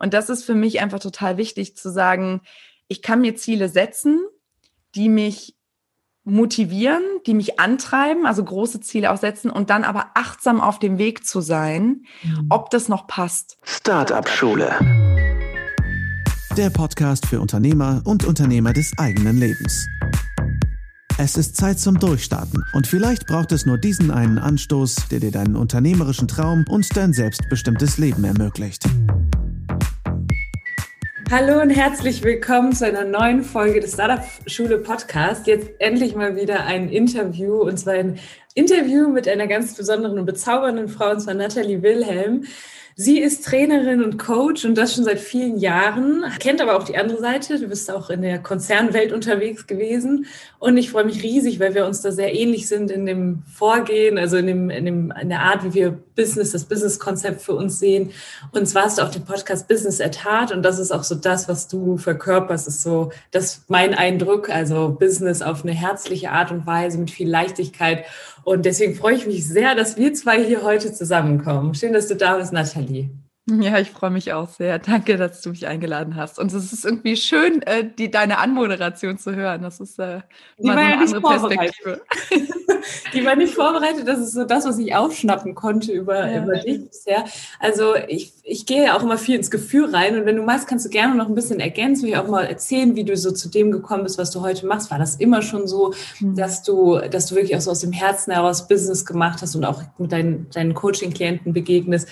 Und das ist für mich einfach total wichtig zu sagen, ich kann mir Ziele setzen, die mich motivieren, die mich antreiben, also große Ziele auch setzen und dann aber achtsam auf dem Weg zu sein, mhm. ob das noch passt. Startup Schule. Der Podcast für Unternehmer und Unternehmer des eigenen Lebens. Es ist Zeit zum Durchstarten und vielleicht braucht es nur diesen einen Anstoß, der dir deinen unternehmerischen Traum und dein selbstbestimmtes Leben ermöglicht. Hallo und herzlich willkommen zu einer neuen Folge des Startup Schule Podcast. Jetzt endlich mal wieder ein Interview und zwar ein Interview mit einer ganz besonderen und bezaubernden Frau und zwar Nathalie Wilhelm. Sie ist Trainerin und Coach und das schon seit vielen Jahren, kennt aber auch die andere Seite. Du bist auch in der Konzernwelt unterwegs gewesen und ich freue mich riesig, weil wir uns da sehr ähnlich sind in dem Vorgehen, also in, dem, in, dem, in der Art, wie wir Business, das Business-Konzept für uns sehen. Und zwar hast du auch den Podcast Business at Heart und das ist auch so das, was du verkörperst, ist so das mein Eindruck, also Business auf eine herzliche Art und Weise mit viel Leichtigkeit. Und deswegen freue ich mich sehr, dass wir zwei hier heute zusammenkommen. Schön, dass du da bist, Nathalie. Ja, ich freue mich auch sehr. Danke, dass du mich eingeladen hast. Und es ist irgendwie schön, äh, die, deine Anmoderation zu hören. Das ist äh, mal so eine ja andere Perspektive. die war nicht vorbereitet. Das ist so das, was ich aufschnappen konnte über, ja. über dich bisher. Also ich, ich gehe ja auch immer viel ins Gefühl rein. Und wenn du magst, kannst du gerne noch ein bisschen ergänzen, mich auch mal erzählen, wie du so zu dem gekommen bist, was du heute machst. War das immer schon so, mhm. dass du, dass du wirklich auch so aus dem Herzen heraus Business gemacht hast und auch mit deinen, deinen Coaching-Klienten begegnest?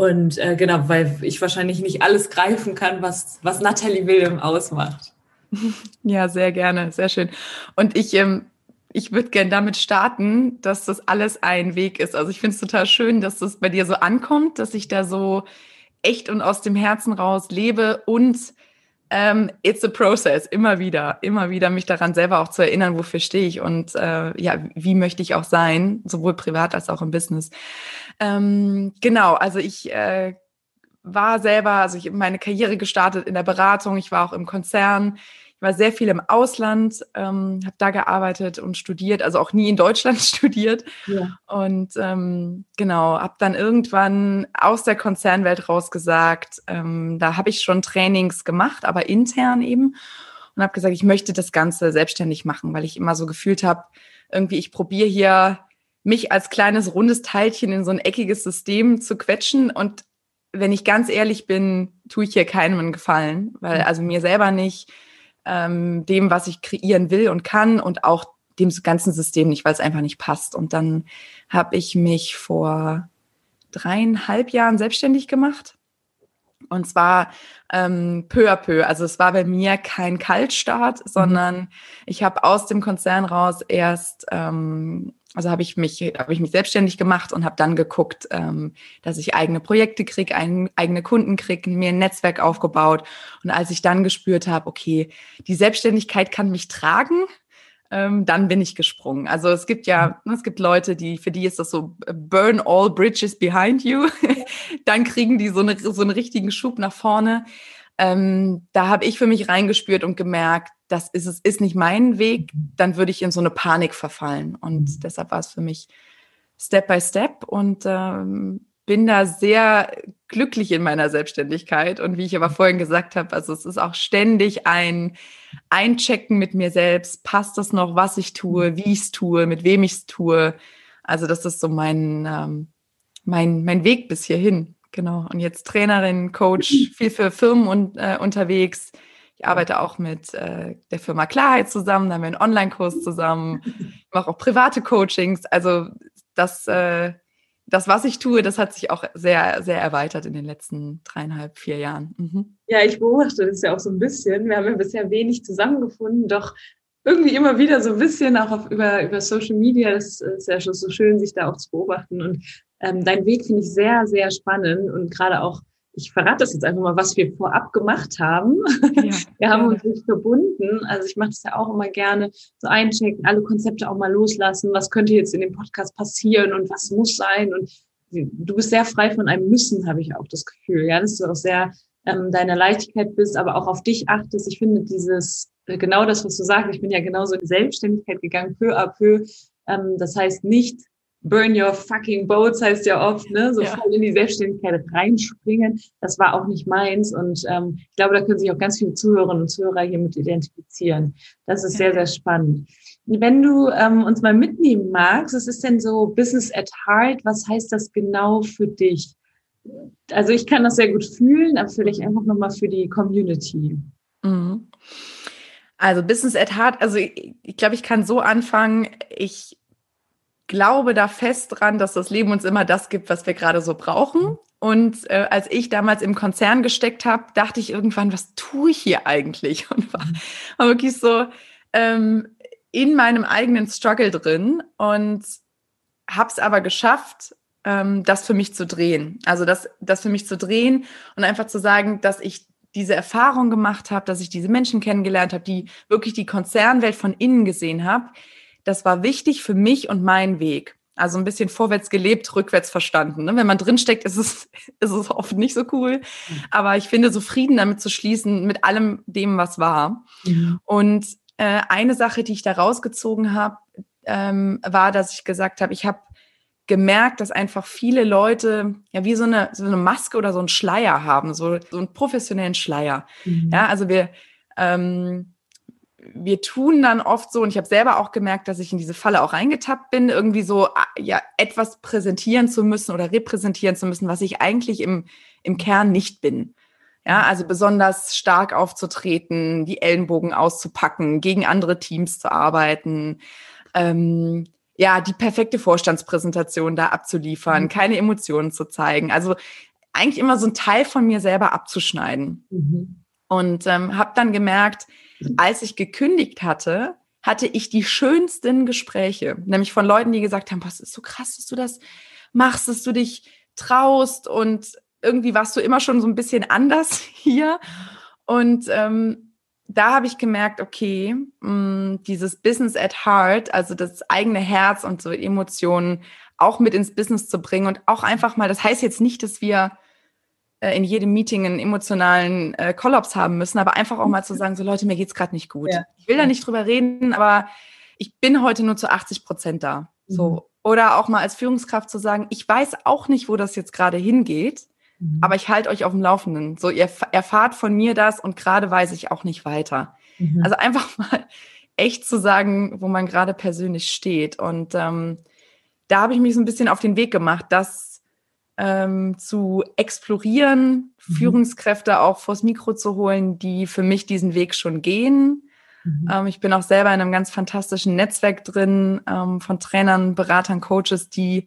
Und äh, genau, weil ich wahrscheinlich nicht alles greifen kann, was, was Natalie Wilhelm ausmacht. Ja, sehr gerne, sehr schön. Und ich, ähm, ich würde gerne damit starten, dass das alles ein Weg ist. Also ich finde es total schön, dass das bei dir so ankommt, dass ich da so echt und aus dem Herzen raus lebe und ähm, it's a process, immer wieder, immer wieder mich daran selber auch zu erinnern, wofür stehe ich und äh, ja, wie möchte ich auch sein, sowohl privat als auch im Business. Ähm, genau, also ich äh, war selber, also ich habe meine Karriere gestartet in der Beratung, ich war auch im Konzern, ich war sehr viel im Ausland, ähm, habe da gearbeitet und studiert, also auch nie in Deutschland studiert. Ja. Und ähm, genau, habe dann irgendwann aus der Konzernwelt rausgesagt, ähm, da habe ich schon Trainings gemacht, aber intern eben. Und habe gesagt, ich möchte das Ganze selbstständig machen, weil ich immer so gefühlt habe, irgendwie, ich probiere hier mich als kleines rundes Teilchen in so ein eckiges System zu quetschen. Und wenn ich ganz ehrlich bin, tue ich hier keinem einen Gefallen, weil also mir selber nicht ähm, dem, was ich kreieren will und kann und auch dem ganzen System nicht, weil es einfach nicht passt. Und dann habe ich mich vor dreieinhalb Jahren selbstständig gemacht. Und zwar ähm, peu à peu. Also es war bei mir kein Kaltstart, mhm. sondern ich habe aus dem Konzern raus erst ähm, also habe ich mich habe ich mich selbstständig gemacht und habe dann geguckt, ähm, dass ich eigene Projekte kriege, ein, eigene Kunden kriege, mir ein Netzwerk aufgebaut. Und als ich dann gespürt habe, okay, die Selbstständigkeit kann mich tragen, ähm, dann bin ich gesprungen. Also es gibt ja, mhm. es gibt Leute, die für die ist das so burn all bridges behind you. dann kriegen die so, eine, so einen richtigen Schub nach vorne. Ähm, da habe ich für mich reingespürt und gemerkt, das ist es ist nicht mein Weg, dann würde ich in so eine Panik verfallen. Und mhm. deshalb war es für mich Step by Step und ähm, bin da sehr glücklich in meiner Selbstständigkeit. Und wie ich aber vorhin gesagt habe, also es ist auch ständig ein Einchecken mit mir selbst. Passt das noch, was ich tue, wie ich es tue, mit wem ich es tue? Also das ist so mein, ähm, mein, mein Weg bis hierhin. Genau. Und jetzt Trainerin, Coach, viel für Firmen und, äh, unterwegs ich arbeite auch mit äh, der Firma Klarheit zusammen, da haben wir einen Online-Kurs zusammen, ich mache auch private Coachings. Also das, äh, das, was ich tue, das hat sich auch sehr, sehr erweitert in den letzten dreieinhalb, vier Jahren. Mhm. Ja, ich beobachte das ja auch so ein bisschen. Wir haben ja bisher wenig zusammengefunden, doch irgendwie immer wieder so ein bisschen auch auf, über, über Social Media. Das ist ja schon so schön, sich da auch zu beobachten. Und ähm, dein Weg finde ich sehr, sehr spannend und gerade auch ich verrate das jetzt einfach mal, was wir vorab gemacht haben. Ja, wir haben uns nicht verbunden. Also ich mache das ja auch immer gerne, so einchecken, alle Konzepte auch mal loslassen. Was könnte jetzt in dem Podcast passieren und was muss sein? Und du bist sehr frei von einem Müssen, habe ich auch das Gefühl. Ja, dass du auch sehr ähm, deiner Leichtigkeit bist, aber auch auf dich achtest. Ich finde dieses, äh, genau das, was du sagst, ich bin ja genauso in die Selbstständigkeit gegangen, peu à peu. Ähm, das heißt nicht, burn your fucking boats heißt ja oft, ne? So ja. voll in die Selbstständigkeit reinspringen. Das war auch nicht meins. Und ähm, ich glaube, da können sich auch ganz viele Zuhörerinnen und Zuhörer hiermit identifizieren. Das ist sehr, sehr spannend. Wenn du ähm, uns mal mitnehmen magst, was ist denn so Business at Heart? Was heißt das genau für dich? Also ich kann das sehr gut fühlen, aber vielleicht einfach nochmal für die Community. Mhm. Also Business at Heart, also ich, ich glaube, ich kann so anfangen. Ich glaube da fest dran, dass das Leben uns immer das gibt, was wir gerade so brauchen. Und äh, als ich damals im Konzern gesteckt habe, dachte ich irgendwann, was tue ich hier eigentlich? Und war, war wirklich so ähm, in meinem eigenen Struggle drin und habe es aber geschafft, ähm, das für mich zu drehen. Also das, das für mich zu drehen und einfach zu sagen, dass ich diese Erfahrung gemacht habe, dass ich diese Menschen kennengelernt habe, die wirklich die Konzernwelt von innen gesehen habe, das war wichtig für mich und meinen Weg. Also ein bisschen vorwärts gelebt, rückwärts verstanden. Ne? Wenn man drinsteckt, ist es, ist es oft nicht so cool. Mhm. Aber ich finde, so Frieden damit zu schließen, mit allem dem, was war. Mhm. Und äh, eine Sache, die ich da rausgezogen habe, ähm, war, dass ich gesagt habe, ich habe gemerkt, dass einfach viele Leute ja wie so eine, so eine Maske oder so einen Schleier haben, so, so einen professionellen Schleier. Mhm. Ja, also wir, ähm, wir tun dann oft so, und ich habe selber auch gemerkt, dass ich in diese Falle auch reingetappt bin, irgendwie so ah, ja etwas präsentieren zu müssen oder repräsentieren zu müssen, was ich eigentlich im, im Kern nicht bin. Ja, also besonders stark aufzutreten, die Ellenbogen auszupacken, gegen andere Teams zu arbeiten, ähm, ja, die perfekte Vorstandspräsentation da abzuliefern, mhm. keine Emotionen zu zeigen. Also eigentlich immer so ein Teil von mir selber abzuschneiden. Mhm. Und ähm, habe dann gemerkt, als ich gekündigt hatte, hatte ich die schönsten Gespräche, nämlich von Leuten, die gesagt haben, was ist so krass, dass du das machst, dass du dich traust und irgendwie warst du immer schon so ein bisschen anders hier. Und ähm, da habe ich gemerkt, okay, mh, mm, dieses Business at Heart, also das eigene Herz und so Emotionen auch mit ins Business zu bringen und auch einfach mal, das heißt jetzt nicht, dass wir äh, in jedem Meeting einen emotionalen äh, Kollaps haben müssen, aber einfach auch mal zu sagen, so Leute, mir geht's gerade nicht gut. Ja. Ich will da nicht drüber reden, aber ich bin heute nur zu 80 Prozent da. So. Mhm. Oder auch mal als Führungskraft zu sagen, ich weiß auch nicht, wo das jetzt gerade hingeht, mhm. aber ich halte euch auf dem Laufenden. So, ihr erfahrt von mir das und gerade weiß ich auch nicht weiter. Mhm. Also einfach mal echt zu sagen, wo man gerade persönlich steht. Und ähm, da habe ich mich so ein bisschen auf den Weg gemacht, dass ähm, zu explorieren, mhm. Führungskräfte auch vors Mikro zu holen, die für mich diesen Weg schon gehen. Mhm. Ähm, ich bin auch selber in einem ganz fantastischen Netzwerk drin ähm, von Trainern, Beratern, Coaches, die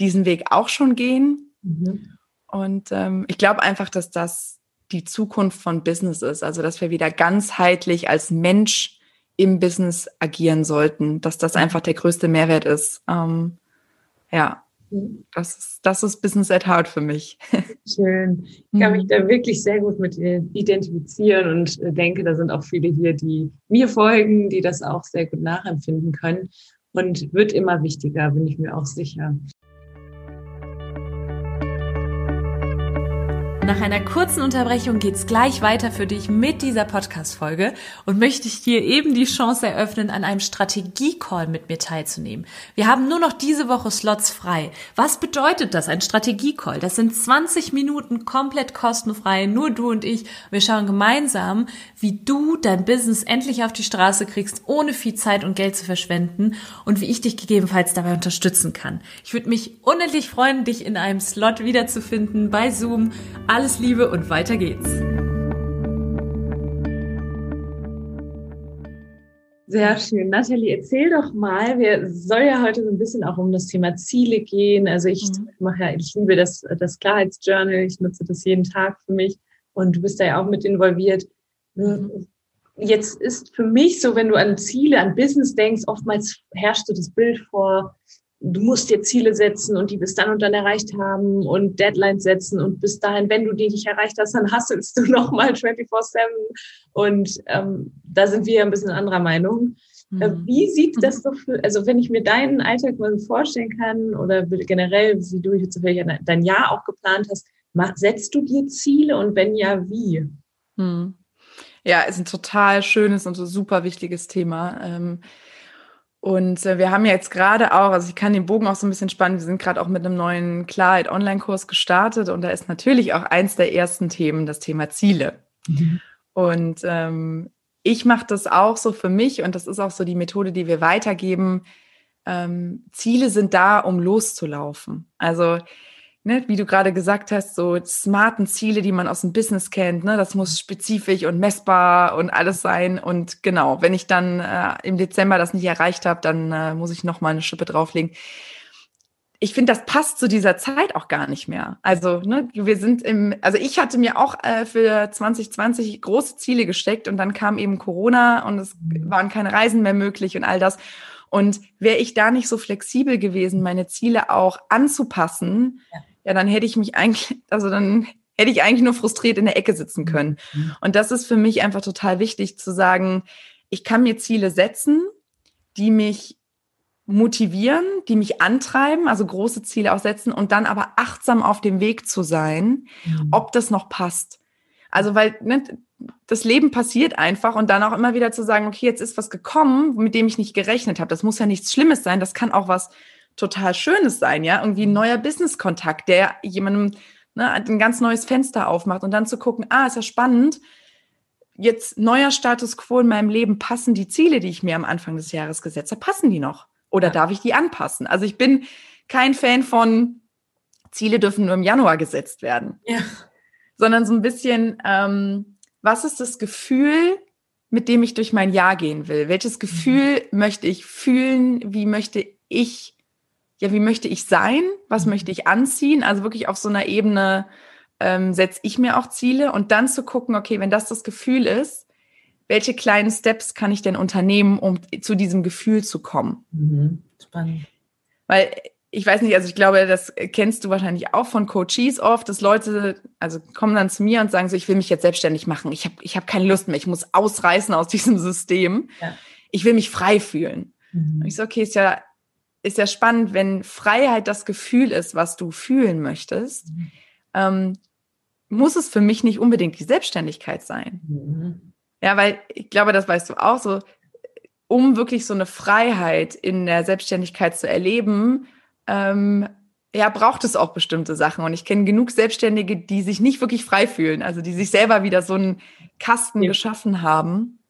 diesen Weg auch schon gehen. Mhm. Und ähm, ich glaube einfach, dass das die Zukunft von Business ist. Also, dass wir wieder ganzheitlich als Mensch im Business agieren sollten, dass das einfach der größte Mehrwert ist. Ähm, ja, das ist, das ist Business at Heart für mich. Schön. Ich kann mich mhm. da wirklich sehr gut mit identifizieren und äh, denke, da sind auch viele hier, die mir folgen, die das auch sehr gut nachempfinden können. Und wird immer wichtiger, bin ich mir auch sicher. Nach einer kurzen Unterbrechung geht's gleich weiter für dich mit dieser Podcast-Folge und möchte ich dir eben die Chance eröffnen, an einem Strategie-Call mit mir teilzunehmen. Wir haben nur noch diese Woche Slots frei. Was bedeutet das, ein Strategie-Call? Das sind 20 Minuten komplett kostenfrei, nur du und ich. Wir schauen gemeinsam, wie du dein Business endlich auf die Straße kriegst, ohne viel Zeit und Geld zu verschwenden und wie ich dich gegebenenfalls dabei unterstützen kann. Ich würde mich unendlich freuen, dich in einem Slot wiederzufinden bei Zoom. Alles Liebe und weiter geht's. Sehr schön. Nathalie, erzähl doch mal, wir soll ja heute so ein bisschen auch um das Thema Ziele gehen. Also ich mhm. mache ja, ich liebe das, das Klarheitsjournal, ich nutze das jeden Tag für mich und du bist da ja auch mit involviert. Mhm. Jetzt ist für mich so, wenn du an Ziele, an Business denkst, oftmals herrscht so das Bild vor, du musst dir Ziele setzen und die bis dann und dann erreicht haben und Deadlines setzen und bis dahin, wenn du die nicht erreicht hast, dann hasselst du nochmal 24-7 und ähm, da sind wir ein bisschen anderer Meinung. Äh, mhm. Wie sieht mhm. das so für, also wenn ich mir deinen Alltag mal vorstellen kann oder generell, wie du jetzt dein Jahr auch geplant hast, setzt du dir Ziele und wenn ja, wie? Mhm. Ja, ist ein total schönes und so super wichtiges Thema. Ähm, Und äh, wir haben ja jetzt gerade auch, also ich kann den Bogen auch so ein bisschen spannen, wir sind gerade auch mit einem neuen Klarheit Online-Kurs gestartet und da ist natürlich auch eins der ersten Themen das Thema Ziele. Mhm. Und ähm, ich mache das auch so für mich und das ist auch so die Methode, die wir weitergeben. Ähm, Ziele sind da, um loszulaufen. Also ne, wie du gerade gesagt hast, so smarten Ziele, die man aus dem Business kennt, ne, das muss spezifisch und messbar und alles sein. Und genau, wenn ich dann äh, im Dezember das nicht erreicht habe, dann äh, muss ich noch mal eine Schippe drauflegen. Ich finde, das passt zu dieser Zeit auch gar nicht mehr. Also, ne, wir sind im, also ich hatte mir auch äh, für 2020 große Ziele gesteckt und dann kam eben Corona und es waren keine Reisen mehr möglich und all das. Und wäre ich da nicht so flexibel gewesen, meine Ziele auch anzupassen, ja ja, dann hätte ich mich eigentlich, also dann hätte ich eigentlich nur frustriert in der Ecke sitzen können. Mhm. Und das ist für mich einfach total wichtig zu sagen, ich kann mir Ziele setzen, die mich motivieren, die mich antreiben, also große Ziele auch setzen und dann aber achtsam auf dem Weg zu sein, mhm. ob das noch passt. Also weil ne, das Leben passiert einfach und dann auch immer wieder zu sagen, okay, jetzt ist was gekommen, mit dem ich nicht gerechnet habe. Das muss ja nichts Schlimmes sein, das kann auch was total Schönes sein, ja, irgendwie ein neuer Business-Kontakt, der jemandem ne, ein ganz neues Fenster aufmacht und dann zu gucken, ah, ist ja spannend, jetzt neuer Status quo in meinem Leben, passen die Ziele, die ich mir am Anfang des Jahres gesetzt habe, passen die noch? Oder darf ich die anpassen? Also ich bin kein Fan von Ziele dürfen nur im Januar gesetzt werden, ja. sondern so ein bisschen, ähm, was ist das Gefühl, mit dem ich durch mein Jahr gehen will? Welches mhm. Gefühl mhm. möchte ich fühlen? Wie möchte ich ja, wie möchte ich sein? Was mhm. möchte ich anziehen? Also wirklich auf so einer Ebene ähm, setze ich mir auch Ziele und dann zu gucken, okay, wenn das das Gefühl ist, welche kleinen Steps kann ich denn unternehmen, um zu diesem Gefühl zu kommen? Mhm. Spannend. Weil ich weiß nicht, also ich glaube, das kennst du wahrscheinlich auch von Coaches oft, dass Leute, also kommen dann zu mir und sagen so, ich will mich jetzt selbstständig machen, ich habe ich hab keine Lust mehr, ich muss ausreißen aus diesem System, ja. ich will mich frei fühlen. Mhm. Und ich so, okay, ist ja ist ja spannend, wenn Freiheit das Gefühl ist, was du fühlen möchtest, mhm. ähm, muss es für mich nicht unbedingt die Selbstständigkeit sein. Mhm. Ja, weil ich glaube, das weißt du auch so, um wirklich so eine Freiheit in der Selbstständigkeit zu erleben, ähm, ja, braucht es auch bestimmte Sachen. Und ich kenne genug Selbstständige, die sich nicht wirklich frei fühlen, also die sich selber wieder so einen Kasten ja. geschaffen haben.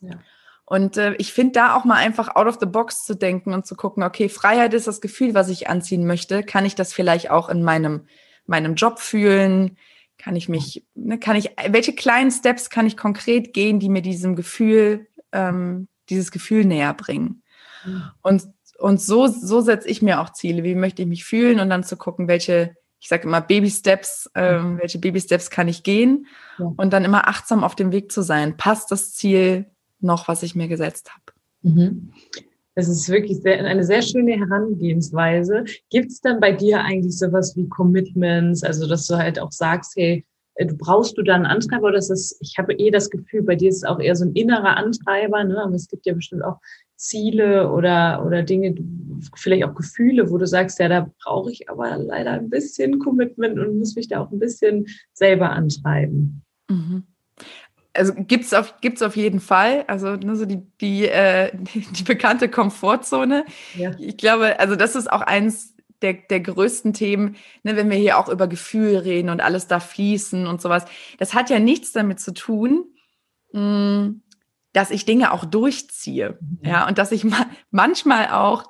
Ja. Und äh, ich finde da auch mal einfach out of the box zu denken und zu gucken, okay, Freiheit ist das Gefühl, was ich anziehen möchte. Kann ich das vielleicht auch in meinem, meinem Job fühlen? Kann ich mich, ne, kann ich, welche kleinen Steps kann ich konkret gehen, die mir diesem Gefühl, ähm, dieses Gefühl näher bringen? Mhm. Und, und so, so setze ich mir auch Ziele. Wie möchte ich mich fühlen? Und dann zu gucken, welche, ich sage immer Baby-Steps, ähm, mhm. welche Baby-Steps kann ich gehen? Ja. Und dann immer achtsam auf dem Weg zu sein. Passt das Ziel noch, was ich mir gesetzt habe. Mhm. Das ist wirklich sehr, eine sehr schöne Herangehensweise. Gibt es dann bei dir eigentlich sowas wie Commitments, also dass du halt auch sagst, hey, äh, du brauchst du da einen Antreiber oder ist das, ich habe eh das Gefühl, bei dir ist es auch eher so ein innerer Antreiber, ne? aber es gibt ja bestimmt auch Ziele oder, oder Dinge, vielleicht auch Gefühle, wo du sagst, ja, da brauche ich aber leider ein bisschen Commitment und muss mich da auch ein bisschen selber antreiben. Mhm also gibt's auf, gibt's auf jeden Fall. Also ne, so die, die, äh, die bekannte Komfortzone. Ja. Ich glaube, also das ist auch eins der, der größten Themen, ne, wenn wir hier auch über Gefühl reden und alles da fließen und sowas. Das hat ja nichts damit zu tun, mh, hm, dass ich Dinge auch durchziehe. Mhm. Ja, und dass ich ma manchmal auch,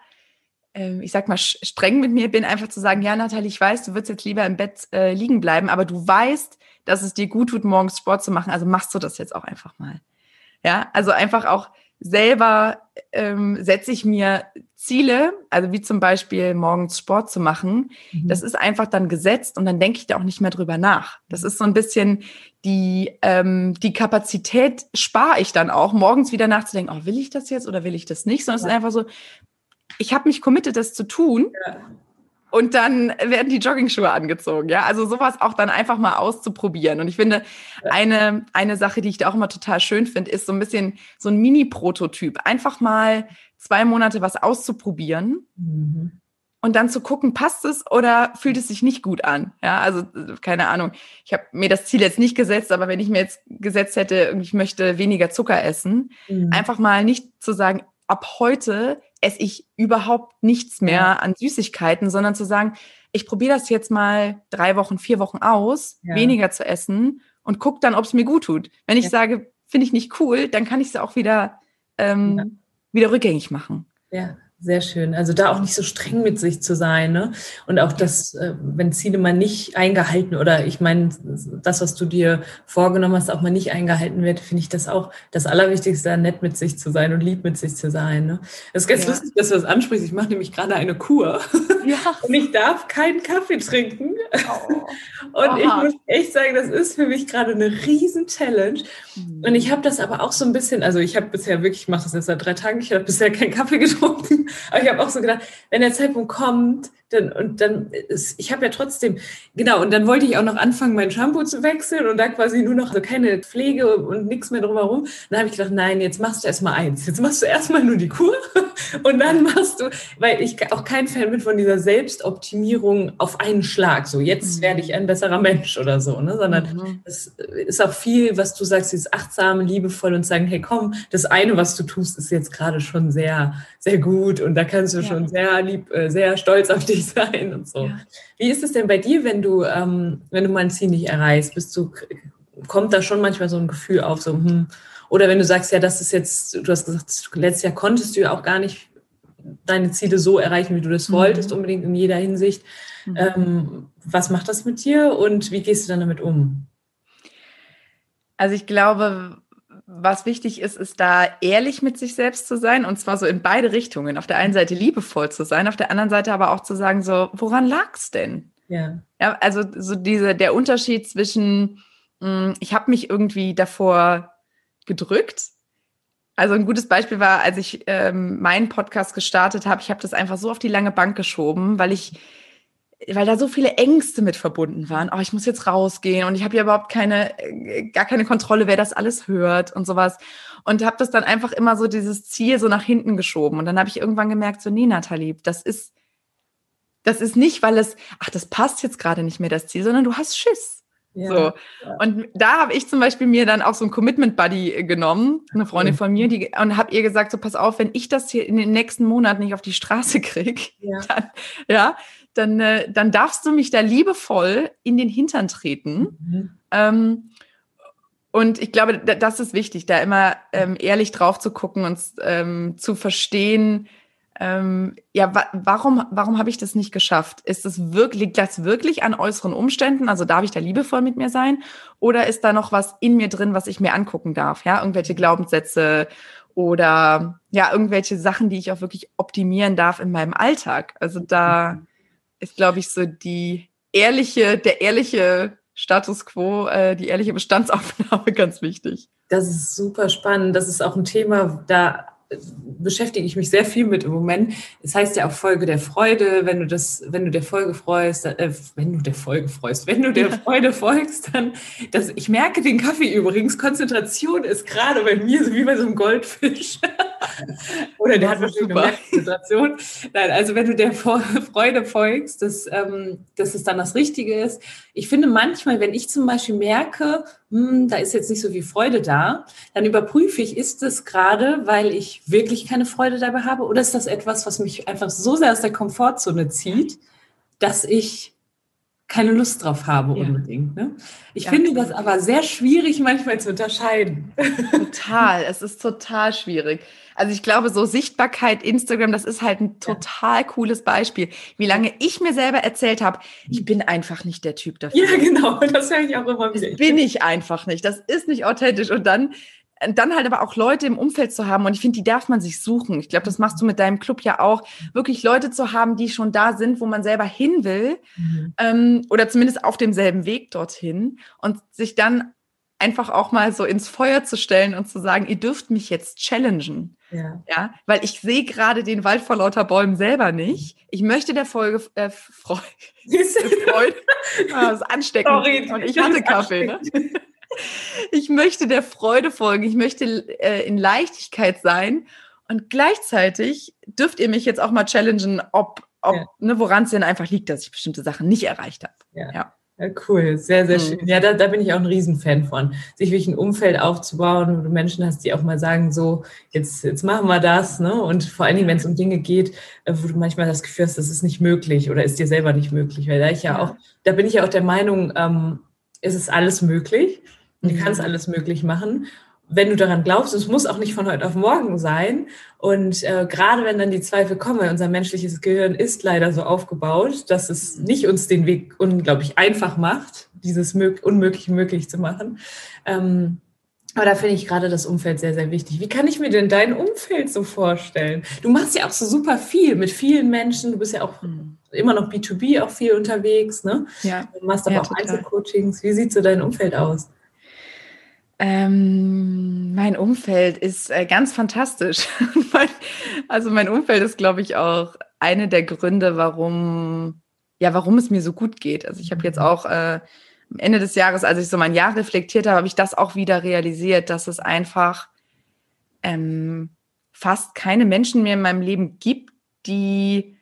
äh, ich sag mal, streng mit mir bin, einfach zu sagen, ja, Nathalie, ich weiß, du würdest jetzt lieber im Bett äh, liegen bleiben, aber du weißt, dass es dir gut tut, morgens Sport zu machen. Also machst du das jetzt auch einfach mal. Ja, also einfach auch selber ähm, setze ich mir Ziele, also wie zum Beispiel morgens Sport zu machen. Mhm. Das ist einfach dann gesetzt und dann denke ich da auch nicht mehr drüber nach. Das ist so ein bisschen die, ähm, die Kapazität spare ich dann auch, morgens wieder nachzudenken, oh, will ich das jetzt oder will ich das nicht? Sondern ja. es ist einfach so, ich habe mich committed, das zu tun. Ja und dann werden die Jogging-Schuhe angezogen. Ja, also sowas auch dann einfach mal auszuprobieren. Und ich finde, eine, eine Sache, die ich da auch immer total schön finde, ist so ein bisschen so ein Mini-Prototyp. Einfach mal zwei Monate was auszuprobieren. Mhm. Und dann zu gucken, passt es oder fühlt es sich nicht gut an? Ja, also keine Ahnung. Ich habe mir das Ziel jetzt nicht gesetzt, aber wenn ich mir jetzt gesetzt hätte, ich möchte weniger Zucker essen, mhm. einfach mal nicht zu sagen, ab heute esse ich überhaupt nichts mehr ja. an Süßigkeiten, sondern zu sagen, ich probiere das jetzt mal drei Wochen, vier Wochen aus, ja. weniger zu essen und gucke dann, ob es mir gut tut. Wenn ich ja. sage, finde ich nicht cool, dann kann ich es auch wieder, ähm, wieder rückgängig machen. Ja. Sehr schön. Also da auch nicht so streng mit sich zu sein. Ne? Und auch das, äh, wenn Ziele mal nicht eingehalten oder ich meine, das, was du dir vorgenommen hast, auch mal nicht eingehalten wird, finde ich das auch das Allerwichtigste, nett mit sich zu sein und lieb mit sich zu sein. Ne? Das ist ganz ja. lustig, dass du das ansprichst. Ich mache nämlich gerade eine Kur. Ja. Und ich darf keinen Kaffee trinken. Oh. Und Aha. ich muss echt sagen, das ist für mich gerade eine riesen Challenge. Mhm. Und ich habe das aber auch so ein bisschen, also ich habe bisher wirklich, ich mache das jetzt seit drei Tagen, ich habe bisher keinen Kaffee getrunken. Aber ich habe auch so gedacht, wenn der Zeitpunkt kommt, dann, und dann ist, ich habe ja trotzdem, genau, und dann wollte ich auch noch anfangen, mein Shampoo zu wechseln und da quasi nur noch so keine Pflege und nichts mehr drumherum. Dann habe ich gedacht, nein, jetzt machst du erstmal eins. Jetzt machst du erstmal nur die Kur und dann machst du, weil ich auch kein Fan bin von dieser Selbstoptimierung auf einen Schlag. So, jetzt mhm. werde ich ein besserer Mensch oder so, ne? Sondern mhm. es ist auch viel, was du sagst, dieses achtsame, liebevoll und sagen, hey komm, das eine, was du tust, ist jetzt gerade schon sehr, sehr gut und da kannst du ja. schon sehr lieb, äh, sehr stolz auf dich glücklich sein und so. Ja. Wie ist es denn bei dir, wenn du, ähm, wenn du mal ein Ziel nicht erreichst? Bist du, kommt da schon manchmal so ein Gefühl auf, so, hm, oder wenn du sagst, ja, das ist jetzt, du hast gesagt, letztes Jahr konntest du ja auch gar nicht deine Ziele so erreichen, wie du das mhm. wolltest, unbedingt in jeder Hinsicht. Mhm. Ähm, was macht das mit dir und wie gehst du dann damit um? Also ich glaube, was wichtig ist, ist da ehrlich mit sich selbst zu sein und zwar so in beide Richtungen. Auf der einen Seite liebevoll zu sein, auf der anderen Seite aber auch zu sagen, so, woran lag's denn? Ja. ja also so diese, der Unterschied zwischen, mh, hm, ich habe mich irgendwie davor gedrückt. Also ein gutes Beispiel war, als ich ähm, meinen Podcast gestartet habe, ich habe das einfach so auf die lange Bank geschoben, weil ich weil da so viele Ängste mit verbunden waren. Oh, ich muss jetzt rausgehen und ich habe ja überhaupt keine, äh, gar keine Kontrolle, wer das alles hört und sowas. Und habe das dann einfach immer so dieses Ziel so nach hinten geschoben. Und dann habe ich irgendwann gemerkt, so, nee, Nathalie, das ist, das ist nicht, weil es, ach, das passt jetzt gerade nicht mehr, das Ziel, sondern du hast Schiss. Ja, so. Ja. Und da habe ich zum Beispiel mir dann auch so ein Commitment Buddy genommen, eine Freundin von mir, die, und habe ihr gesagt, so pass auf, wenn ich das hier in den nächsten Monaten nicht auf die Straße kriege, ja. Dann, ja, dann, äh, dann darfst du mich da liebevoll in den Hintern treten. Mhm. Ähm, und ich glaube, das ist wichtig, da immer ähm, ehrlich drauf zu gucken und ähm, zu verstehen, ähm, ja, wa warum, warum habe ich das nicht geschafft? Ist es wirklich, liegt das wirklich an äußeren Umständen? Also darf ich da liebevoll mit mir sein? Oder ist da noch was in mir drin, was ich mir angucken darf? Ja, irgendwelche Glaubenssätze oder ja, irgendwelche Sachen, die ich auch wirklich optimieren darf in meinem Alltag. Also da, mhm ist, glaube ich, so die ehrliche, der ehrliche Status quo, äh, die ehrliche Bestandsaufnahme ganz wichtig. Das ist super spannend. Das ist auch ein Thema, da beschäftige ich mich sehr viel mit im Moment. Es heißt ja auch Folge der Freude, wenn du das, wenn du der Folge freust, äh, wenn du der Folge freust, wenn du der Freude folgst, dann, das, ich merke den Kaffee übrigens, Konzentration ist gerade bei mir so wie bei so einem Goldfisch. Oder der hat wahrscheinlich eine Konzentration. Nein, also wenn du der Freude folgst, dass, ähm, dass es dann das Richtige ist. Ich finde manchmal, wenn ich zum Beispiel merke, hm, da ist jetzt nicht so viel Freude da, dann überprüfe ich, ist es gerade, weil ich wirklich keine Freude dabei habe oder ist das etwas, was mich einfach so sehr aus der Komfortzone zieht, dass ich keine Lust drauf habe ja. unbedingt. Ne? Ich ja. finde das aber sehr schwierig manchmal zu unterscheiden. Total, es ist total schwierig. Also ich glaube, so Sichtbarkeit, Instagram, das ist halt ein total cooles Beispiel. Wie lange ich mir selber erzählt habe, ich bin einfach nicht der Typ dafür. Ja, genau, das höre ich auch immer wieder. Das bin ich einfach nicht. Das ist nicht authentisch. Und dann dann halt aber auch Leute im Umfeld zu haben und ich finde, die darf man sich suchen. Ich glaube, das machst du mit deinem Club ja auch, wirklich Leute zu haben, die schon da sind, wo man selber hin will mhm. ähm, oder zumindest auf demselben Weg dorthin und sich dann einfach auch mal so ins Feuer zu stellen und zu sagen, ihr dürft mich jetzt challengen. Ja. ja weil ich sehe gerade den Wald vor lauter Bäumen selber nicht. Ich möchte der Folge äh, Freude. Freude. Ah, das ist ansteckend. Sorry, und ich hatte Kaffee. Ne? Ich möchte der Freude folgen. Ich möchte äh, in Leichtigkeit sein. Und gleichzeitig dürft ihr mich jetzt auch mal challengen, ob, ob ja. ne, woran es denn einfach liegt, dass ich bestimmte Sachen nicht erreicht habe. Ja. ja. Ja, cool, sehr, sehr schön. Mhm. Ja, da, da bin ich auch ein Riesenfan von, sich wirklich ein Umfeld aufzubauen, wo du Menschen hast, die auch mal sagen, so, jetzt, jetzt machen wir das, ne? Und vor allen Dingen, wenn es um Dinge geht, äh, wo du manchmal das Gefühl hast, das ist nicht möglich oder ist dir selber nicht möglich. Weil da ich ja, ja. auch, da bin ich ja auch der Meinung, ähm, es ist alles möglich. Du mhm. kannst alles möglich machen wenn du daran glaubst, es muss auch nicht von heute auf morgen sein. Und äh, gerade wenn dann die Zweifel kommen, weil unser menschliches Gehirn ist leider so aufgebaut, dass es nicht uns den Weg unglaublich einfach macht, dieses Unmögliche möglich zu machen. Ähm, aber da finde ich gerade das Umfeld sehr, sehr wichtig. Wie kann ich mir denn dein Umfeld so vorstellen? Du machst ja auch so super viel mit vielen Menschen. Du bist ja auch mhm. immer noch B2B auch viel unterwegs, ne? Ja. Du machst aber ja, auch total. Einzelcoachings. Wie sieht so dein Umfeld aus? Ähm, mein Umfeld ist äh, ganz fantastisch. also mein Umfeld ist, glaube ich, auch eine der Gründe, warum, ja, warum es mir so gut geht. Also ich habe jetzt mhm. auch äh, am Ende des Jahres, als ich so mein Jahr reflektiert habe, habe ich das auch wieder realisiert, dass es einfach ähm, fast keine Menschen mehr in meinem Leben gibt, die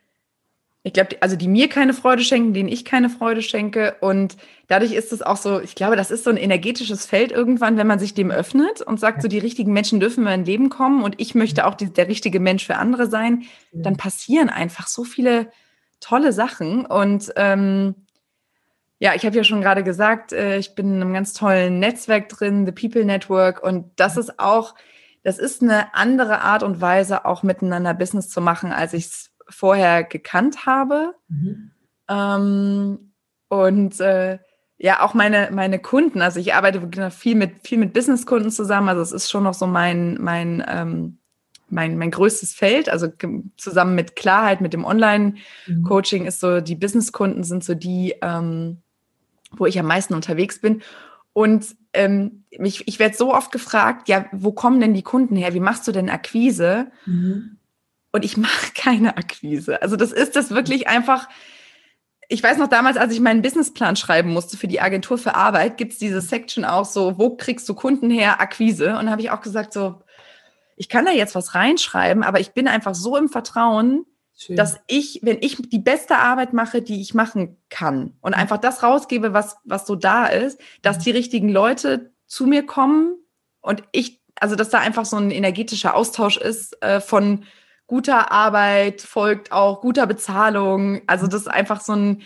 ich glaube, also die mir keine Freude schenken, denen ich keine Freude schenke. Und dadurch ist es auch so, ich glaube, das ist so ein energetisches Feld irgendwann, wenn man sich dem öffnet und sagt, so die richtigen Menschen dürfen in mein Leben kommen und ich möchte auch die, der richtige Mensch für andere sein, dann passieren einfach so viele tolle Sachen. Und ähm, ja, ich habe ja schon gerade gesagt, äh, ich bin in einem ganz tollen Netzwerk drin, The People Network. Und das ist auch, das ist eine andere Art und Weise, auch miteinander Business zu machen, als ich es vorher gekannt habe. Mhm. Ähm, und äh, ja, auch meine, meine Kunden, also ich arbeite viel mit, viel mit Businesskunden zusammen, also es ist schon noch so mein, mein, ähm, mein, mein größtes Feld, also zusammen mit Klarheit, mit dem Online-Coaching mhm. ist so, die Businesskunden sind so die, ähm, wo ich am meisten unterwegs bin. Und ähm, mich, ich werde so oft gefragt, ja, wo kommen denn die Kunden her? Wie machst du denn Akquise? Mhm. Und ich mache keine Akquise. Also das ist das wirklich einfach. Ich weiß noch damals, als ich meinen Businessplan schreiben musste für die Agentur für Arbeit, gibt es diese Section auch so, wo kriegst du Kunden her, Akquise? Und habe ich auch gesagt, so, ich kann da jetzt was reinschreiben, aber ich bin einfach so im Vertrauen, Schön. dass ich, wenn ich die beste Arbeit mache, die ich machen kann und einfach das rausgebe, was, was so da ist, dass die richtigen Leute zu mir kommen und ich, also dass da einfach so ein energetischer Austausch ist äh, von guter Arbeit folgt auch guter Bezahlung. Also das ist einfach so ein,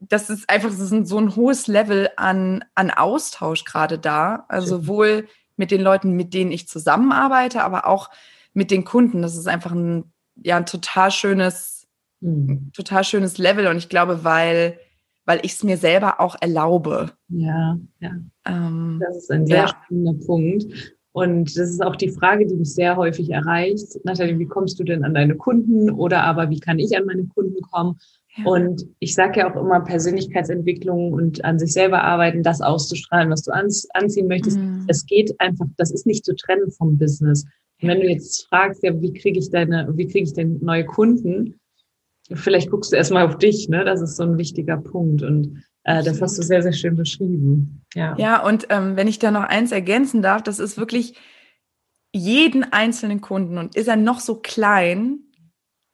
das ist einfach das ist so ein hohes Level an, an Austausch gerade da. Also sowohl mit den Leuten, mit denen ich zusammenarbeite, aber auch mit den Kunden. Das ist einfach ein, ja, ein total schönes, mhm. total schönes Level. Und ich glaube, weil, weil ich es mir selber auch erlaube. Ja, ja. Ähm, das ist ein sehr ja. spannender Punkt. Und das ist auch die Frage, die mich sehr häufig erreicht. Nathalie, wie kommst du denn an deine Kunden oder aber wie kann ich an meine Kunden kommen? Ja. Und ich sage ja auch immer Persönlichkeitsentwicklung und an sich selber arbeiten, das auszustrahlen, was du anziehen möchtest. Mhm. Es geht einfach, das ist nicht zu trennen vom Business. Und wenn du jetzt fragst, ja, wie kriege ich deine, wie kriege ich denn neue Kunden? Vielleicht guckst du erstmal auf dich, ne? Das ist so ein wichtiger Punkt. Und das hast du sehr, sehr schön beschrieben. Ja, ja und ähm, wenn ich da noch eins ergänzen darf, das ist wirklich jeden einzelnen Kunden und ist er noch so klein,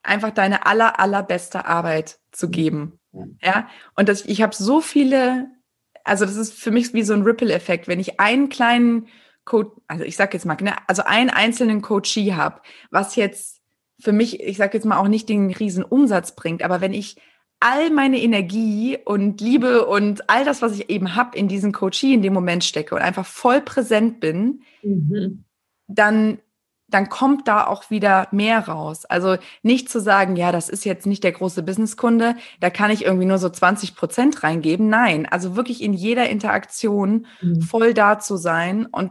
einfach deine aller, allerbeste Arbeit zu geben. Ja, ja? und das, ich habe so viele, also das ist für mich wie so ein Ripple-Effekt, wenn ich einen kleinen Coach, also ich sag jetzt mal, ne, also einen einzelnen Coachee habe, was jetzt für mich, ich sag jetzt mal auch nicht den riesen Umsatz bringt, aber wenn ich all meine Energie und Liebe und all das, was ich eben habe, in diesen Coachie in dem Moment stecke und einfach voll präsent bin, mhm. dann dann kommt da auch wieder mehr raus. Also nicht zu sagen, ja, das ist jetzt nicht der große Businesskunde, da kann ich irgendwie nur so 20 Prozent reingeben. Nein, also wirklich in jeder Interaktion mhm. voll da zu sein und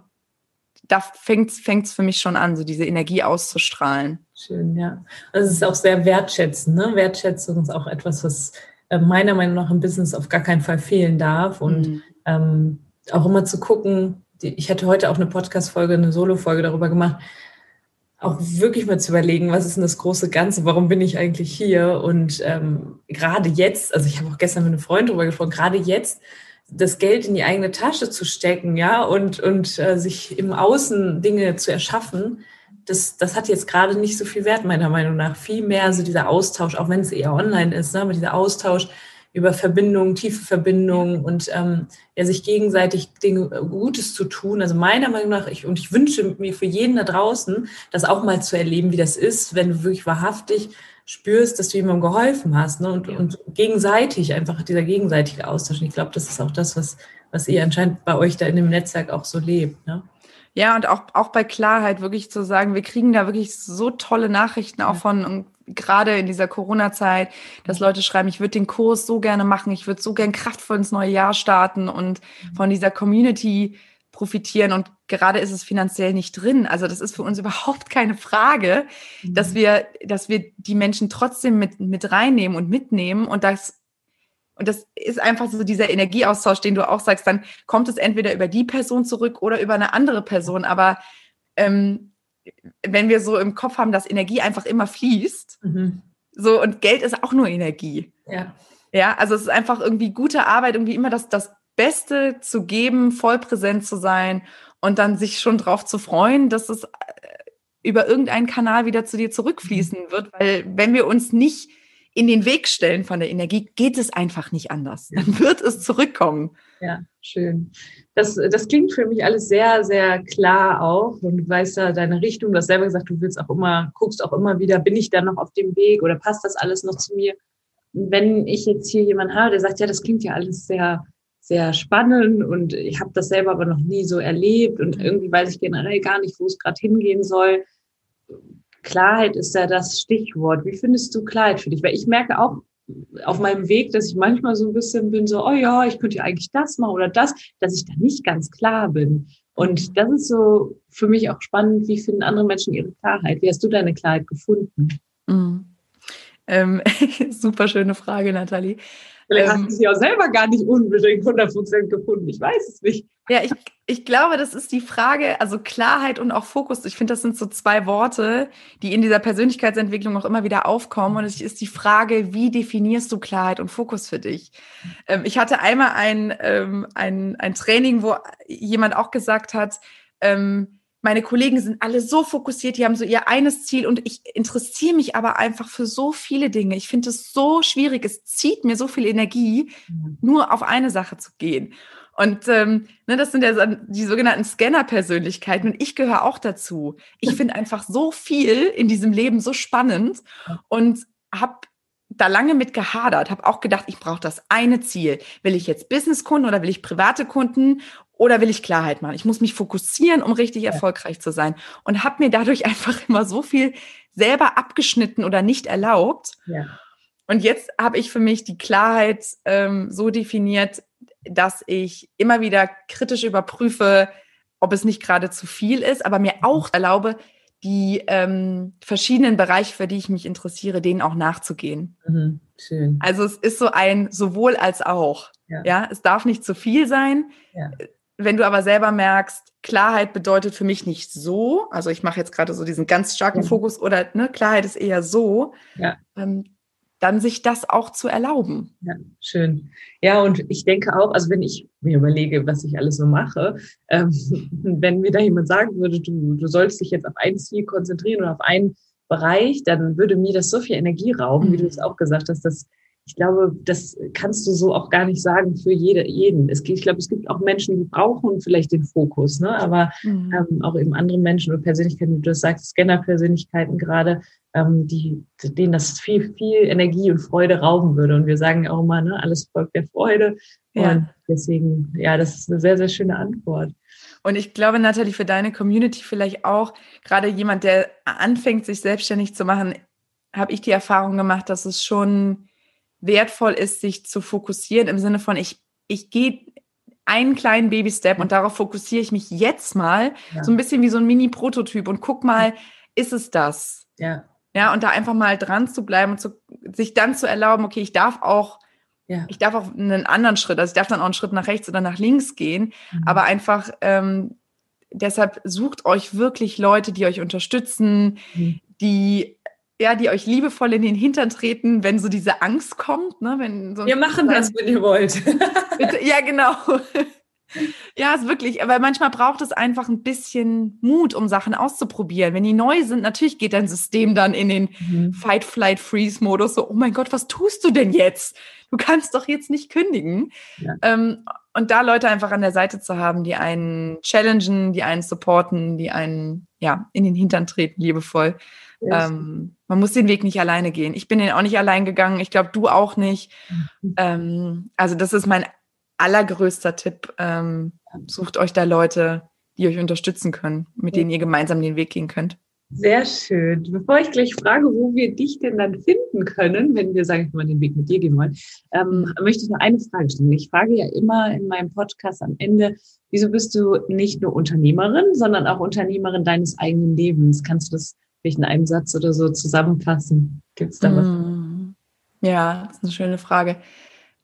da fängt es für mich schon an, so diese Energie auszustrahlen. Schön, ja. Also es ist auch sehr wertschätzend. Ne? Wertschätzung ist auch etwas, was äh, meiner Meinung nach im Business auf gar keinen Fall fehlen darf. Und mhm. ähm, auch immer zu gucken, ich hatte heute auch eine Podcast-Folge, eine Solo-Folge darüber gemacht, auch wirklich mal zu überlegen, was ist denn das große Ganze, warum bin ich eigentlich hier? Und ähm, gerade jetzt, also ich habe auch gestern mit einem Freund darüber gesprochen, gerade jetzt das Geld in die eigene Tasche zu stecken, ja, und, und äh, sich im Außen Dinge zu erschaffen, das, das hat jetzt gerade nicht so viel Wert, meiner Meinung nach. Viel mehr so dieser Austausch, auch wenn es eher online ist, ne, aber dieser Austausch, über Verbindungen, tiefe Verbindungen und ähm, ja, sich gegenseitig Dinge äh, Gutes zu tun. Also meiner Meinung nach, ich, und ich wünsche mir für jeden da draußen, das auch mal zu erleben, wie das ist, wenn du wirklich wahrhaftig spürst, dass du jemandem geholfen hast ne? und, ja. und gegenseitig, einfach dieser gegenseitige Austausch. Und ich glaube, das ist auch das, was, was ihr anscheinend bei euch da in dem Netzwerk auch so lebt. Ne? Ja, und auch, auch bei Klarheit wirklich zu sagen, wir kriegen da wirklich so tolle Nachrichten auch von, gerade in dieser Corona-Zeit, dass Leute schreiben, ich würde den Kurs so gerne machen, ich würde so gern kraftvoll ins neue Jahr starten und mhm. von dieser Community profitieren. Und gerade ist es finanziell nicht drin. Also das ist für uns überhaupt keine Frage, dass mhm. wir, dass wir die Menschen trotzdem mit, mit reinnehmen und mitnehmen und das und das ist einfach so dieser Energieaustausch, den du auch sagst, dann kommt es entweder über die Person zurück oder über eine andere Person. Aber ähm, wenn wir so im Kopf haben, dass Energie einfach immer fließt, mhm. so und Geld ist auch nur Energie. Ja. Ja, also es ist einfach irgendwie gute Arbeit, irgendwie immer das, das Beste zu geben, voll präsent zu sein und dann sich schon drauf zu freuen, dass es äh, über irgendeinen Kanal wieder zu dir zurückfließen wird, weil wenn wir uns nicht in den Weg stellen von der Energie, geht es einfach nicht anders. Dann wird es zurückkommen. Ja, schön. Das, das klingt für mich alles sehr, sehr klar auch. Und du weißt ja deine Richtung. Du hast selber gesagt, du willst auch immer, guckst auch immer wieder, bin ich da noch auf dem Weg oder passt das alles noch zu mir? wenn ich jetzt hier jemanden habe, der sagt, ja, das klingt ja alles sehr, sehr spannend und ich habe das selber aber noch nie so erlebt und irgendwie weiß ich generell gar nicht, wo es gerade hingehen soll Klarheit ist ja das Stichwort. Wie findest du Klarheit für dich? Weil ich merke auch auf meinem Weg, dass ich manchmal so ein bisschen bin, so, oh ja, ich könnte ja eigentlich das machen oder das, dass ich da nicht ganz klar bin. Und das ist so für mich auch spannend, wie finden andere Menschen ihre Klarheit? Wie hast du deine Klarheit gefunden? Mhm. Ähm, super schöne Frage, Nathalie. Vielleicht ähm, hast du sie auch selber gar nicht unbedingt 100% gefunden. Ich weiß es nicht. Ja, ich, ich glaube, das ist die Frage, also Klarheit und auch Fokus. Ich finde, das sind so zwei Worte, die in dieser Persönlichkeitsentwicklung auch immer wieder aufkommen. Und es ist die Frage, wie definierst du Klarheit und Fokus für dich? Ähm, ich hatte einmal ein, ähm, ein, ein Training, wo jemand auch gesagt hat, ähm, meine Kollegen sind alle so fokussiert, die haben so ihr eines Ziel und ich interessiere mich aber einfach für so viele Dinge. Ich finde es so schwierig, es zieht mir so viel Energie, mhm. nur auf eine Sache zu gehen. Und ähm, ne, das sind ja die sogenannten Scanner-Persönlichkeiten und ich gehöre auch dazu. Ich finde einfach so viel in diesem Leben so spannend und habe da lange mit gehadert, habe auch gedacht, ich brauche das eine Ziel. Will ich jetzt Businesskunden oder will ich private Kunden oder will ich Klarheit machen? Ich muss mich fokussieren, um richtig erfolgreich zu sein und habe mir dadurch einfach immer so viel selber abgeschnitten oder nicht erlaubt. Ja. Und jetzt habe ich für mich die Klarheit ähm, so definiert, dass ich immer wieder kritisch überprüfe, ob es nicht gerade zu viel ist, aber mir auch erlaube, die ähm, verschiedenen Bereiche, für die ich mich interessiere, denen auch nachzugehen. Mhm, schön. Also es ist so ein sowohl als auch. Ja. ja, es darf nicht zu viel sein. Ja. Wenn du aber selber merkst, Klarheit bedeutet für mich nicht so, also ich mache jetzt gerade so diesen ganz starken ja. Fokus oder ne, Klarheit ist eher so, ja. ähm, dann sich das auch zu erlauben. Ja, schön. Ja, und ich denke auch, also wenn ich mir überlege, was ich alles so mache, ähm, wenn mir da jemand sagen würde, du, du sollst dich jetzt auf ein Ziel konzentrieren oder auf einen Bereich, dann würde mir das so viel Energie rauben, wie du es mhm. auch gesagt hast, dass ich glaube, das kannst du so auch gar nicht sagen für jede, jeden. Es, ich glaube, es gibt auch Menschen, die brauchen vielleicht den Fokus, ne? aber mhm. ähm, auch eben andere Menschen oder Persönlichkeiten, wie du das sagst, Scanner-Persönlichkeiten gerade, ähm, die, denen das viel, viel Energie und Freude rauben würde. Und wir sagen ja auch immer, ne, alles folgt der Freude. Ja. Und deswegen, ja, das ist eine sehr, sehr schöne Antwort. Und ich glaube, Nathalie, für deine Community vielleicht auch, gerade jemand, der anfängt, sich selbstständig zu machen, habe ich die Erfahrung gemacht, dass es schon wertvoll ist, sich zu fokussieren im Sinne von, ich, ich gehe einen kleinen Baby-Step und darauf fokussiere ich mich jetzt mal, ja. so ein bisschen wie so ein Mini-Prototyp und guck mal, ist es das? Ja. Ja, und da einfach mal dran zu bleiben und zu, sich dann zu erlauben, okay, ich darf auch, ja. ich darf auch einen anderen Schritt, also ich darf dann auch einen Schritt nach rechts oder nach links gehen, mhm. aber einfach ähm, deshalb sucht euch wirklich Leute, die euch unterstützen, mhm. die ja, die euch liebevoll in den Hintern treten, wenn so diese Angst kommt. Ne? Wenn so Wir machen das, wenn ihr wollt. Bitte, ja, genau. Ja, ist wirklich, aber manchmal braucht es einfach ein bisschen Mut, um Sachen auszuprobieren. Wenn die neu sind, natürlich geht dein System dann in den mhm. Fight, Flight, Freeze-Modus. So, oh mein Gott, was tust du denn jetzt? Du kannst doch jetzt nicht kündigen. Ja. Ähm, und da Leute einfach an der Seite zu haben, die einen challengen, die einen supporten, die einen ja in den Hintern treten, liebevoll. Ähm, man muss den Weg nicht alleine gehen. Ich bin den auch nicht allein gegangen. Ich glaube, du auch nicht. Mhm. Ähm, also das ist mein allergrößter Tipp. Ähm, sucht euch da Leute, die euch unterstützen können, mit denen ihr gemeinsam den Weg gehen könnt. Sehr schön. Bevor ich gleich frage, wo wir dich denn dann finden können, wenn wir, sage ich mal, den Weg mit dir gehen wollen, ähm, möchte ich noch eine Frage stellen. Ich frage ja immer in meinem Podcast am Ende, wieso bist du nicht nur Unternehmerin, sondern auch Unternehmerin deines eigenen Lebens? Kannst du das vielleicht in einem Satz oder so zusammenfassen? Gibt es da was? Mm. Ja, das ist eine schöne Frage.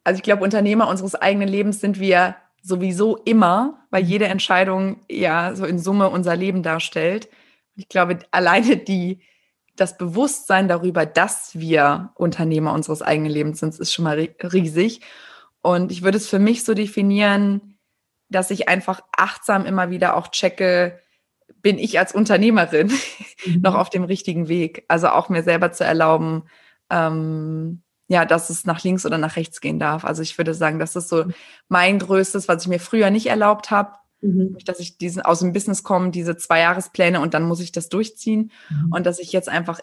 Also ich glaube, Unternehmer unseres eigenen Lebens sind wir sowieso immer, weil jede Entscheidung ja so in Summe unser Leben darstellt. Ich glaube, alleine die, das Bewusstsein darüber, dass wir Unternehmer unseres eigenen Lebens sind, ist schon mal riesig. Und ich würde es für mich so definieren, dass ich einfach achtsam immer wieder auch checke, bin ich als Unternehmerin mhm. noch auf dem richtigen Weg? Also auch mir selber zu erlauben, ähm, ja, dass es nach links oder nach rechts gehen darf. Also ich würde sagen, das ist so mein größtes, was ich mir früher nicht erlaubt habe, mhm. dass ich diesen aus dem Business komme, diese zwei Jahrespläne und dann muss ich das durchziehen mhm. und dass ich jetzt einfach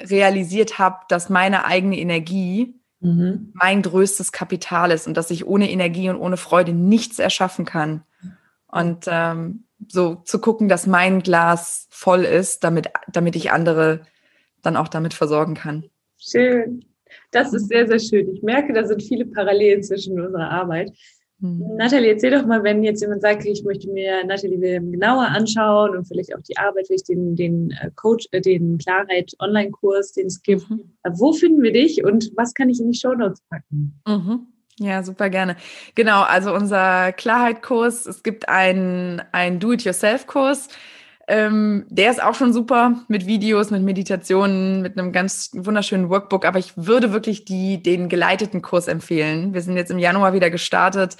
realisiert habe, dass meine eigene Energie mhm. mein größtes Kapital ist und dass ich ohne Energie und ohne Freude nichts erschaffen kann. Und ähm, so zu gucken, dass mein Glas voll ist, damit, damit ich andere dann auch damit versorgen kann. Schön. Das ist sehr, sehr schön. Ich merke, da sind viele Parallelen zwischen unserer Arbeit. Mhm. Nathalie, erzähl doch mal, wenn jetzt jemand sagt, ich möchte mir Nathalie Wilhelm genauer anschauen und vielleicht auch die Arbeit, vielleicht den, den äh, Coach, äh, den Klarheit Online-Kurs, den es gibt. Mhm. Wo finden wir dich und was kann ich in die Show Notes packen? Mhm. Ja, super gerne. Genau, also unser Klarheit-Kurs, es gibt einen, einen Do-it-yourself-Kurs. Ähm, der ist auch schon super mit Videos, mit Meditationen, mit einem ganz wunderschönen Workbook. Aber ich würde wirklich die, den geleiteten Kurs empfehlen. Wir sind jetzt im Januar wieder gestartet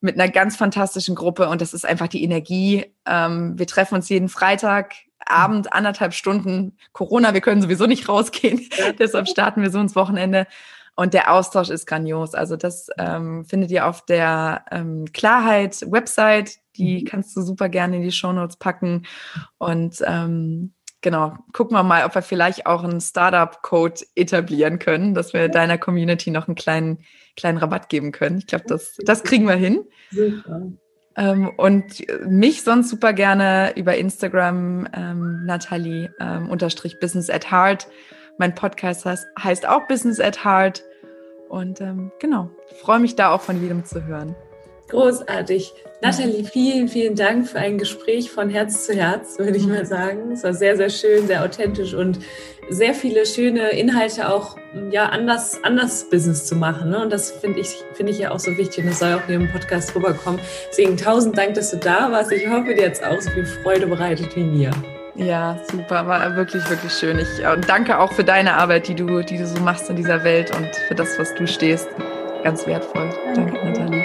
mit einer ganz fantastischen Gruppe und das ist einfach die Energie. Ähm, wir treffen uns jeden Freitag, Abend, anderthalb Stunden. Corona, wir können sowieso nicht rausgehen. Deshalb starten wir so ins Wochenende. Und der Austausch ist grandios. Also das ähm, findet ihr auf der ähm, Klarheit-Website. Die mhm. kannst du super gerne in die Shownotes packen. Und ähm, genau, gucken wir mal, ob wir vielleicht auch einen Startup-Code etablieren können, dass wir deiner Community noch einen kleinen, kleinen Rabatt geben können. Ich glaube, das, das kriegen wir hin. Super. Ähm, und mich sonst super gerne über Instagram ähm, Nathalie ähm, unterstrich Business at Heart. Mein Podcast heißt, heißt auch Business at Heart. Und ähm, genau, freue mich da auch von jedem zu hören. Großartig. Nathalie, vielen, vielen Dank für ein Gespräch von Herz zu Herz, würde ich mal sagen. Es war sehr, sehr schön, sehr authentisch und sehr viele schöne Inhalte auch ja, anders, anders Business zu machen. Ne? Und das finde ich, finde ich ja auch so wichtig und das soll auch hier im Podcast rüberkommen. Deswegen tausend Dank, dass du da warst. Ich hoffe, dir jetzt auch so viel Freude bereitet wie mir. Ja, super, war wirklich, wirklich schön. Ich, und danke auch für deine Arbeit, die du, die du so machst in dieser Welt und für das, was du stehst. Ganz wertvoll. Danke, danke Nathalie.